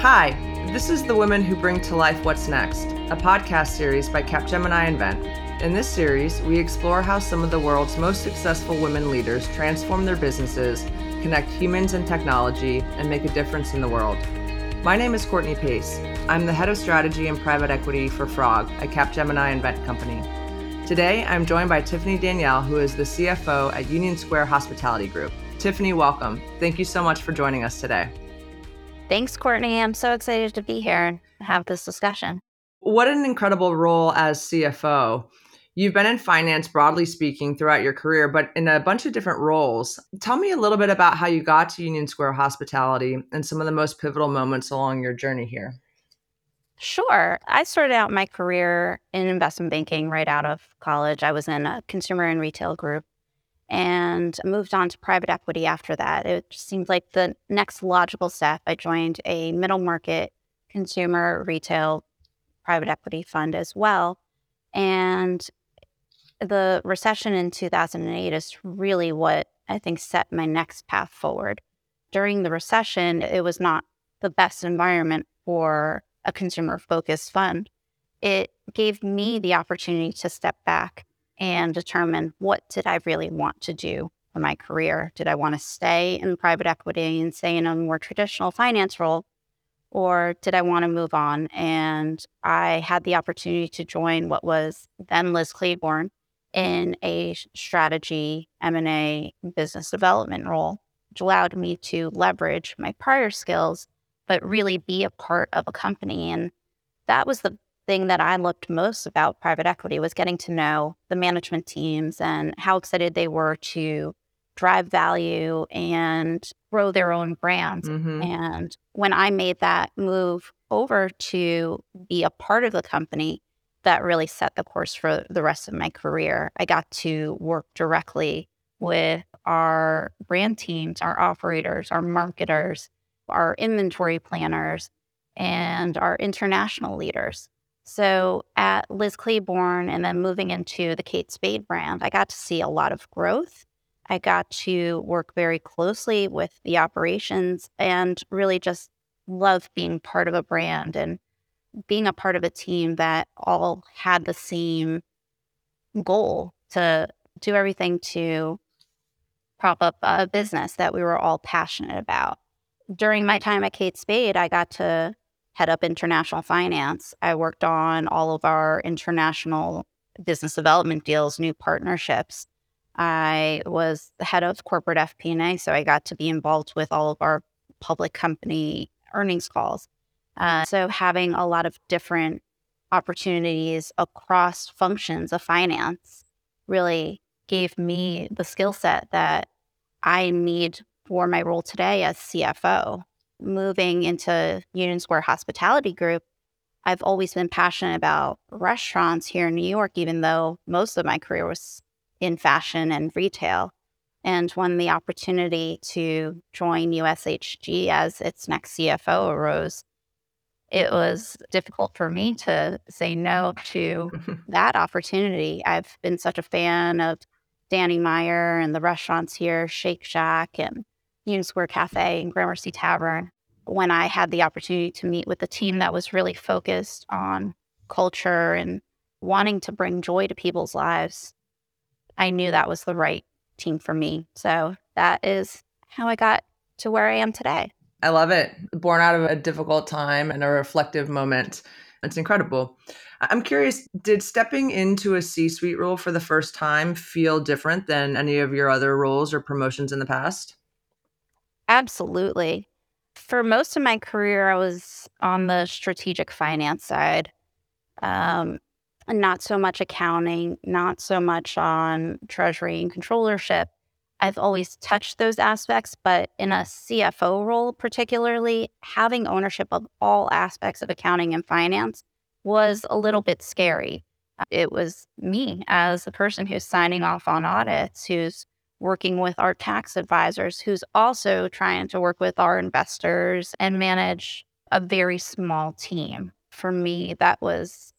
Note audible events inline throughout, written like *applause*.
Hi, this is The Women Who Bring to Life What's Next, a podcast series by Capgemini Invent. In this series, we explore how some of the world's most successful women leaders transform their businesses, connect humans and technology, and make a difference in the world. My name is Courtney Pace. I'm the head of strategy and private equity for Frog, a Capgemini Invent company. Today, I'm joined by Tiffany Daniele, who is the CFO at Union Square Hospitality Group. Tiffany, welcome. Thank you so much for joining us today. Thanks, Courtney. I'm so excited to be here and have this discussion. What an incredible role as CFO. You've been in finance, broadly speaking, throughout your career, but in a bunch of different roles. Tell me a little bit about how you got to Union Square Hospitality and some of the most pivotal moments along your journey here. Sure. I started out my career in investment banking right out of college. I was in a consumer and retail group and moved on to private equity after that. It seemed like the next logical step. I joined a middle market consumer retail private equity fund as well. And the recession in 2008 is really what I think set my next path forward. During the recession, it was not the best environment for a consumer focused fund. It gave me the opportunity to step back and determine what did I really want to do for my career? Did I want to stay in private equity and stay in a more traditional finance role? Or did I want to move on? And I had the opportunity to join what was then Liz Claiborne in a strategy M&A business development role, which allowed me to leverage my prior skills, but really be a part of a company. And that was the thing that I loved most about private equity was getting to know the management teams and how excited they were to drive value and grow their own brands. Mm-hmm. And when I made that move over to be a part of the company, that really set the course for the rest of my career. I got to work directly with our brand teams, our operators, our marketers, our inventory planners, and our international leaders. So at Liz Claiborne and then moving into the Kate Spade brand, I got to see a lot of growth. I got to work very closely with the operations and really just love being part of a brand and being a part of a team that all had the same goal to do everything to prop up a business that we were all passionate about. During my time at Kate Spade, I got to head up international finance. I worked on all of our international business development deals, new partnerships. I was the head of corporate FP&A, so I got to be involved with all of our public company earnings calls. Uh, so having a lot of different opportunities across functions of finance really gave me the skill set that I need for my role today as CFO moving into Union Square Hospitality Group, I've always been passionate about restaurants here in New York, even though most of my career was in fashion and retail. And when the opportunity to join USHG as its next CFO arose, it was difficult for me to say no to *laughs* that opportunity. I've been such a fan of Danny Meyer and the restaurants here, Shake Shack and Union Square Cafe and Gramercy Tavern when I had the opportunity to meet with a team that was really focused on culture and wanting to bring joy to people's lives, I knew that was the right team for me. So that is how I got to where I am today. I love it. Born out of a difficult time and a reflective moment. It's incredible. I'm curious, did stepping into a C suite role for the first time feel different than any of your other roles or promotions in the past? Absolutely. For most of my career, I was on the strategic finance side. Um, not so much accounting, not so much on treasury and controllership. I've always touched those aspects, but in a CFO role, particularly, having ownership of all aspects of accounting and finance was a little bit scary. It was me as the person who's signing off on audits, who's working with our tax advisors, who's also trying to work with our investors and manage a very small team. For me, that was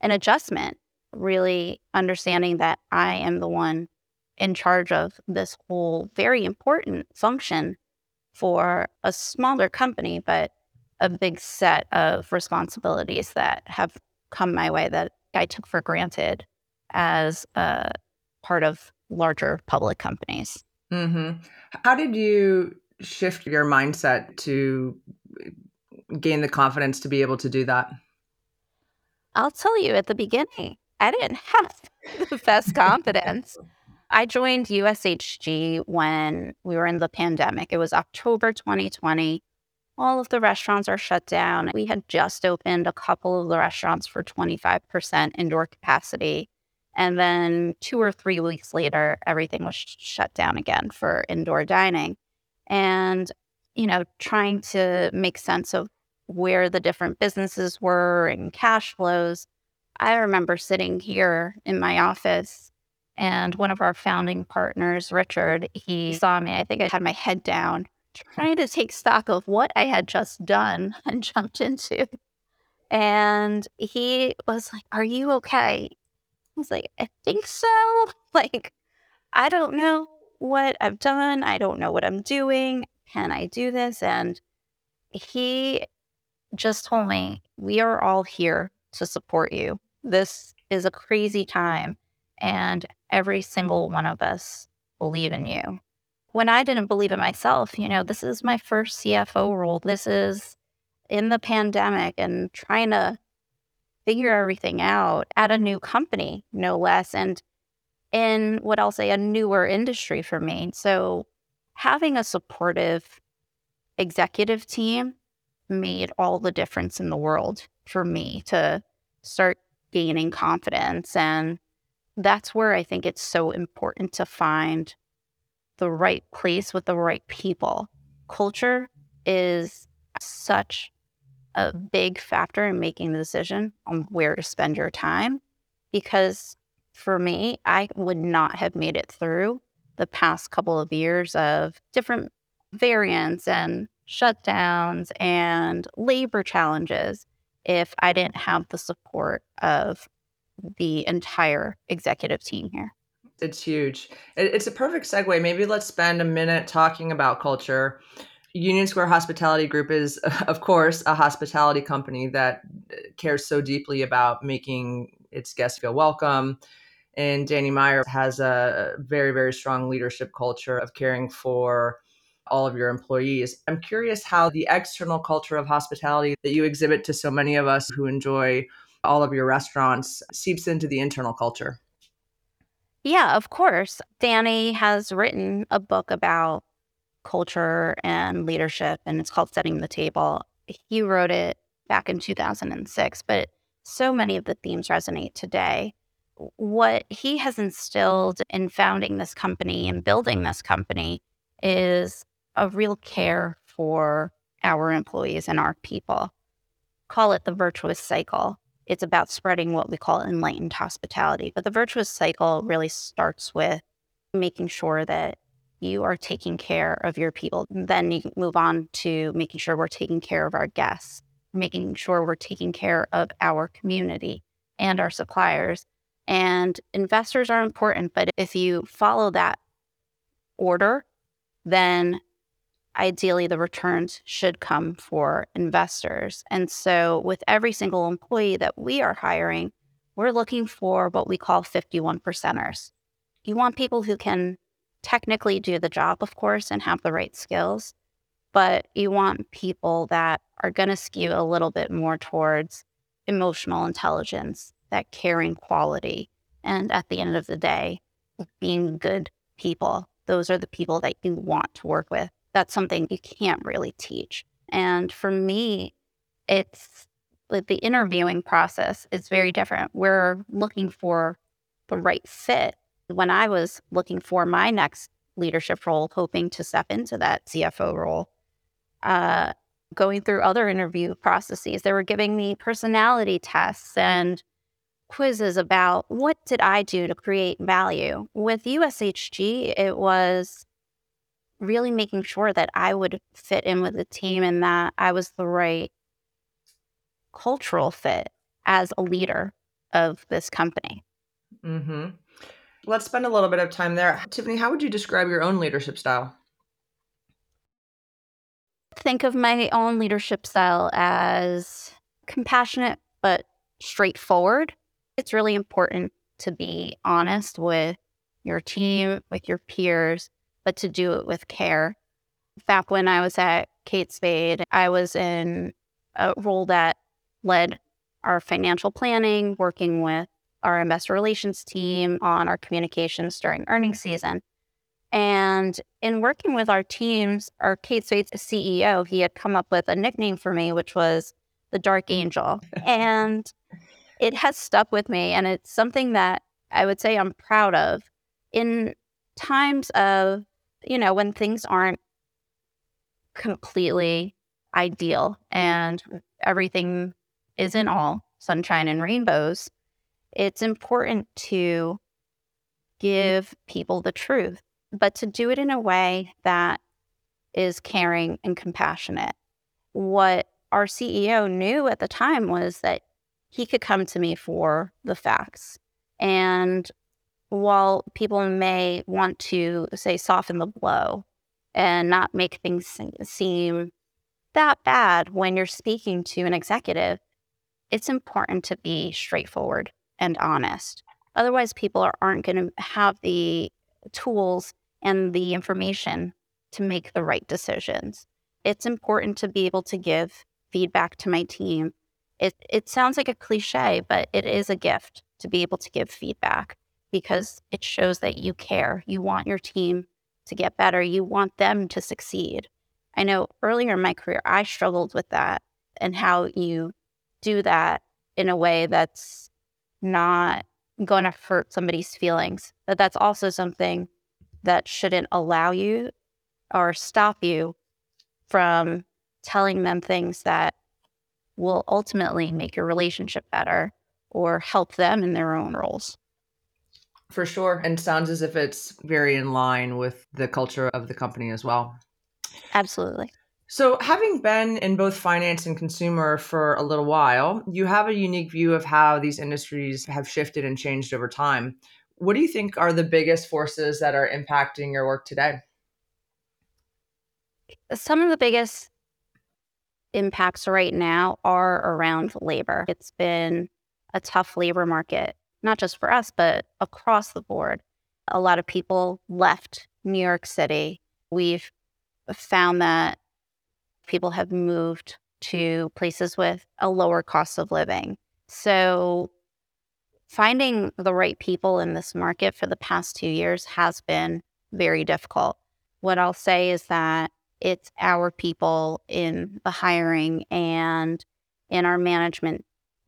an adjustment, really understanding that I am the one in charge of this whole very important function for a smaller company, but a big set of responsibilities that have come my way that I took for granted as a part of larger public companies. Mm-hmm. How did you shift your mindset to gain the confidence to be able to do that? I'll tell you at the beginning, I didn't have *laughs* the best confidence. *laughs* I joined USHG when we were in the pandemic. It was October 2020 all of the restaurants are shut down. We had just opened a couple of the restaurants for 25% indoor capacity. And then two or three weeks later, everything was shut down again for indoor dining. And, you know, trying to make sense of where the different businesses were and cash flows. I remember sitting here in my office and one of our founding partners, Richard, he saw me. I think I had my head down *laughs* trying to take stock of what I had just done *laughs* and jumped into. And he was like, Are you okay? I was like, I think so. *laughs* Like, I don't know what I've done. I don't know what I'm doing. Can I do this? And he just told me, We are all here to support you. This is a crazy time. And every single one of us believe in you when I didn't believe in myself, you know, this is my first CFO role. This is in the pandemic and trying to figure everything out at a new company, no less, and in what I'll say a newer industry for me. So having a supportive executive team made all the difference in the world for me to start gaining confidence. And that's where I think it's so important to find the right place with the right people. Culture is such a big factor in making the decision on where to spend your time because for me, I would not have made it through the past couple of years of different variants and shutdowns and labor challenges if I didn't have the support of the entire executive team here. It's huge. It's a perfect segue. Maybe let's spend a minute talking about culture. Union Square Hospitality Group is, *laughs* of course, a hospitality company that uh, cares so deeply about making its guests feel welcome. And Danny Meyer has a very, very strong leadership culture of caring for all of your employees. I'm curious how the external culture of hospitality that you exhibit to so many of us who enjoy all of your restaurants seeps into the internal culture. Yeah, of course. Danny has written a book about culture and leadership, and it's called Setting the Table. He wrote it back in 2006, but so many of the themes resonate today. What he has instilled in founding this company and building this company is a real care for our employees and our people. Call it the virtuous cycle it's about spreading what we call enlightened hospitality. But the virtuous cycle really starts with making sure that you are taking care of your people. Then you move on to making sure we're taking care of our guests, making sure we're taking care of our community and our suppliers. And investors are important, but if you follow that order, then ideally the returns should come for investors. And so, with every single employee that we are hiring, we're looking for what we call 51 percenters. You want people who can technically do the job, of course, and have the right skills, but you want people that are going to skew a little bit more towards emotional intelligence, that caring quality, and at the end of the day, being good people. Those are the people that you want to work with that's something you can't really teach. And for me, it's like the interviewing process is very different. We're looking for the right fit. When I was looking for my next leadership role, hoping to step into that CFO role, uh, going through other interview processes, they were giving me personality tests and quizzes about what did I do to create value. With USHG, it was really making sure that I would fit in with the team and that I was the right cultural fit as a leader of this company. Mm-hmm. Let's spend a little bit of time there. Tiffany, how would you describe your own leadership style? think of my own leadership style as compassionate but straightforward. It's really important to be honest with your team, with your peers, but to do it with care. Back when I was at Kate Spade, I was in a role that led our financial planning, working with our investor relations team on our communications during earnings season. And in working with our teams, our Kate Spade's CEO, he had come up with a nickname for me, which was the Dark Angel. *laughs* and it has stuck with me. And it's something that I would say I'm proud of in times of, you know, when things aren't completely ideal and mm-hmm. everything isn't all sunshine and rainbows. It's important to mm-hmm. give people the truth, but to do it in a way that is caring and compassionate. What our CEO knew at the time was that he could come to me for the facts. And while people may want to say soften the blow and not make things seem that bad when you're speaking to an executive, it's important to be straightforward and honest. Otherwise, people aren't going to have the tools and the information to make the right decisions. It's important to be able to give feedback to my team. It, it sounds like a cliche, but it is a gift to be able to give feedback because it shows that you care. You want your team to get better, you want them to succeed. I know earlier in my career, I struggled with that and how you do that in a way that's not going to hurt somebody's feelings. But that's also something that shouldn't allow you or stop you from telling them things that will ultimately make your relationship better or help them in their own roles. For sure. And sounds as if it's very in line with the culture of the company as well. Absolutely. So, having been in both finance and consumer for a little while, you have a unique view of how these industries have shifted and changed over time. What do you think are the biggest forces that are impacting your work today? Some of the biggest impacts right now are around labor. It's been a tough labor market, not just for us, but across the board. A lot of people left New York City. We've found that people have moved to places with a lower cost of living. So, finding the right people in this market for the past two years has been very difficult. What I'll say is that it's our people in the hiring and in our management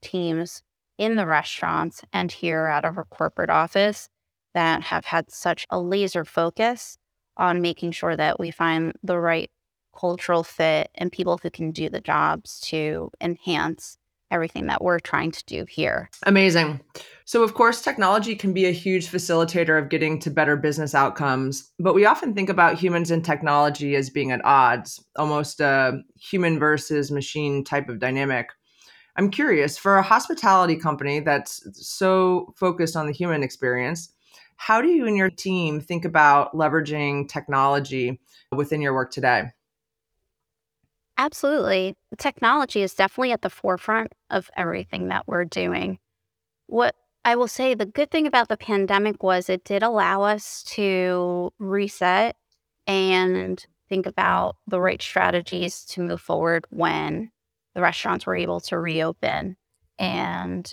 teams in the restaurants and here out of our corporate office that have had such a laser focus on making sure that we find the right cultural fit and people who can do the jobs to enhance everything that we're trying to do here. Amazing. So, of course, technology can be a huge facilitator of getting to better business outcomes, but we often think about humans and technology as being at odds, almost a human versus machine type of dynamic. I'm curious for a hospitality company that's so focused on the human experience, how do you and your team think about leveraging technology within your work today? Absolutely. Technology is definitely at the forefront of everything that we're doing. What I will say the good thing about the pandemic was it did allow us to reset and think about the right strategies to move forward when the restaurants were able to reopen. And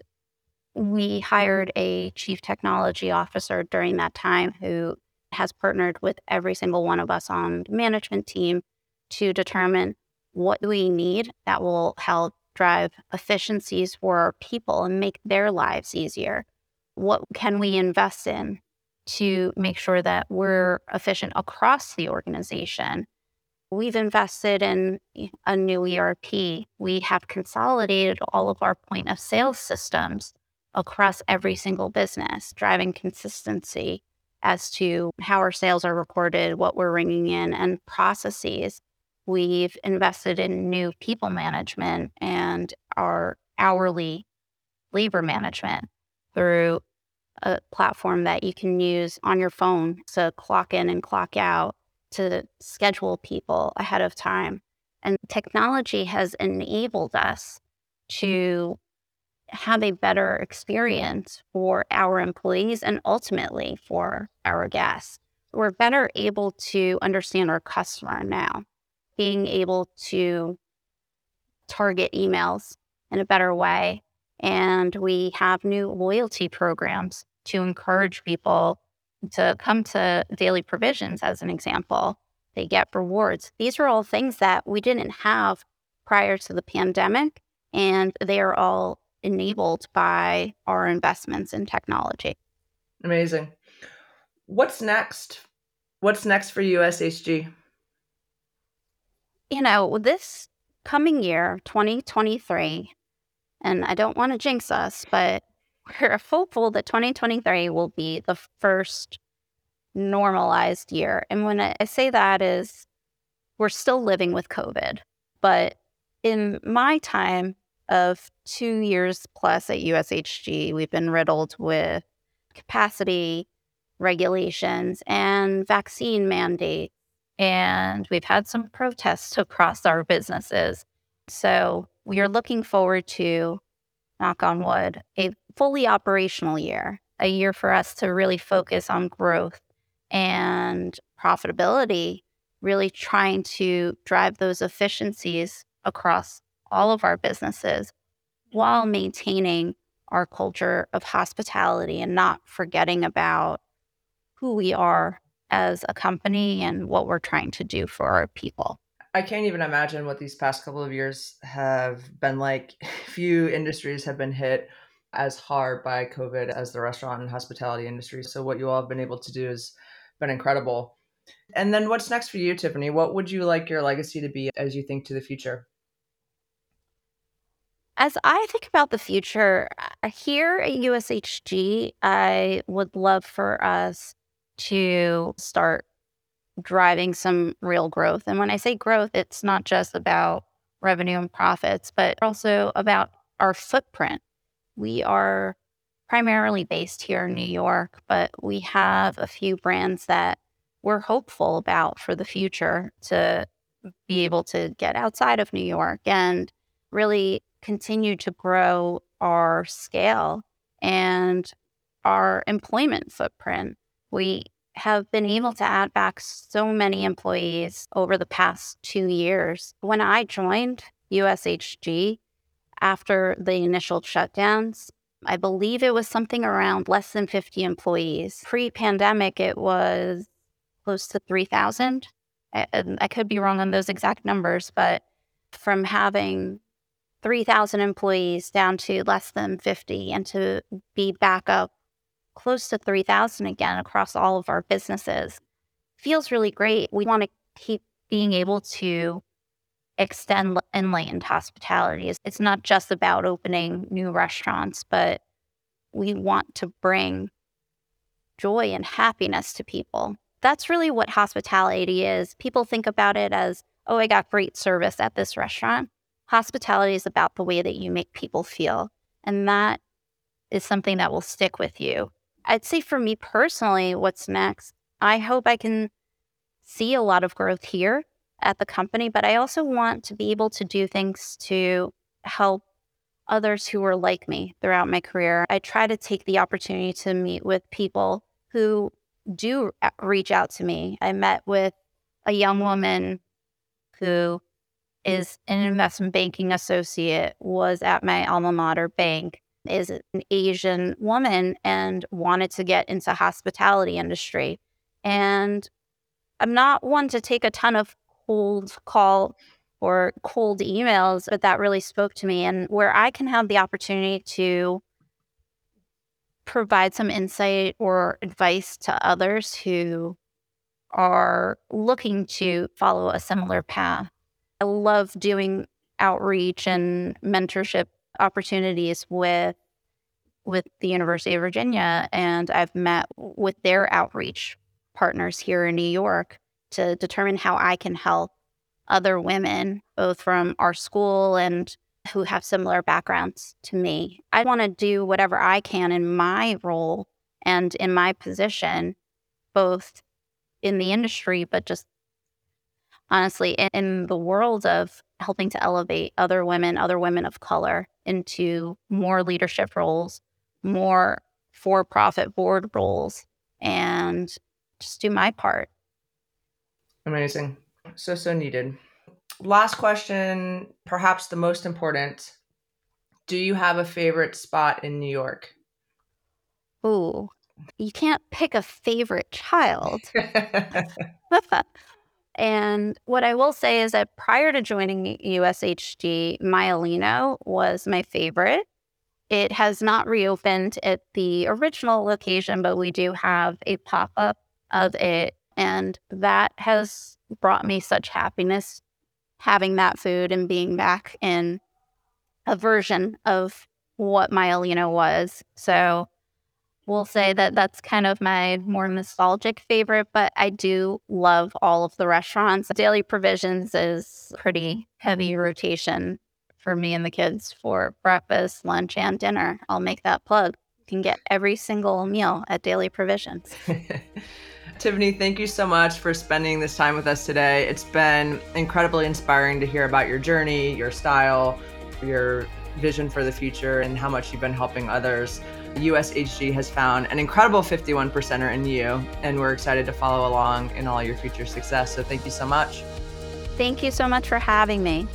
we hired a chief technology officer during that time who has partnered with every single one of us on the management team to determine what do we need that will help drive efficiencies for our people and make their lives easier? What can we invest in to make sure that we're efficient across the organization? We've invested in a new ERP. We have consolidated all of our point of sale systems across every single business, driving consistency as to how our sales are reported, what we're ringing in, and processes We've invested in new people management and our hourly labor management through a platform that you can use on your phone to clock in and clock out to schedule people ahead of time. And technology has enabled us to have a better experience for our employees and ultimately for our guests. We're better able to understand our customer now, being able to target emails in a better way. And we have new loyalty programs to encourage people to come to daily provisions, as an example. They get rewards. These are all things that we didn't have prior to the pandemic, and they are all enabled by our investments in technology. Amazing. What's next? What's next for USHG? You know, this coming year, 2023, and I don't want to jinx us, but *laughs* we're hopeful that 2023 will be the first normalized year. And when I say that is we're still living with COVID, but in my time of two years plus at USHG, we've been riddled with capacity regulations and vaccine mandates. And we've had some protests across our businesses. So we are looking forward to, knock on wood, a fully operational year, a year for us to really focus on growth and profitability, really trying to drive those efficiencies across all of our businesses while maintaining our culture of hospitality and not forgetting about who we are as a company and what we're trying to do for our people. I can't even imagine what these past couple of years have been like. *laughs* Few industries have been hit as hard by COVID as the restaurant and hospitality industry. So, what you all have been able to do has been incredible. And then, what's next for you, Tiffany? What would you like your legacy to be as you think to the future? As I think about the future, uh, here at USHG, I would love for us to start driving some real growth. And when I say growth, it's not just about revenue and profits, but also about our footprint. We are primarily based here in New York, but we have a few brands that we're hopeful about for the future to be able to get outside of New York and really continue to grow our scale and our employment footprint. We have been able to add back so many employees over the past two years. When I joined USHG after the initial shutdowns, I believe it was something around less than 50 employees. Pre pandemic, it was close to 3,000. I, I could be wrong on those exact numbers, but from having 3,000 employees down to less than 50 and to be back up close to 3,000 again across all of our businesses feels really great. We want to keep being able to extend enlightened hospitality. It's not just about opening new restaurants, but we want to bring joy and happiness to people. That's really what hospitality is. People think about it as, oh, I got great service at this restaurant. Hospitality is about the way that you make people feel. And that is something that will stick with you. I'd say for me personally, what's next? I hope I can see a lot of growth here at the company, but I also want to be able to do things to help others who are like me throughout my career. I try to take the opportunity to meet with people who do uh, reach out to me. I met with a young woman who is an investment banking associate, was at my alma mater bank, is an Asian woman and wanted to get into hospitality industry. And I'm not one to take a ton of cold call or cold emails, but that really spoke to me. And where I can have the opportunity to provide some insight or advice to others who are looking to follow a similar path I love doing outreach and mentorship opportunities with with the University of Virginia and I've met with their outreach partners here in New York to determine how I can help other women both from our school and who have similar backgrounds to me. I want to do whatever I can in my role and in my position both in the industry but just honestly, in, the world of helping to elevate other women, other women of color into more leadership roles, more for profit board roles, and just do my part. Amazing. So, so needed. Last question, perhaps the most important. Do you have a favorite spot in New York? Ooh, you can't pick a favorite child. *laughs* *laughs* *laughs* and what I will say is that prior to joining USHG, Maialino was my favorite. It has not reopened at the original location, but we do have a pop up of it. And that has brought me such happiness having that food and being back in a version of what Maialino was. So we'll say that that's kind of my more nostalgic favorite, but I do love all of the restaurants. Daily Provisions is pretty heavy rotation for me and the kids for breakfast, lunch, and dinner. I'll make that plug. You can get every single meal at Daily Provisions. *laughs* Tiffany, thank you so much for spending this time with us today. It's been incredibly inspiring to hear about your journey, your style, your vision for the future, and how much you've been helping others. USHG has found an incredible 51 percenter in you, and we're excited to follow along in all your future success. So thank you so much. Thank you so much for having me.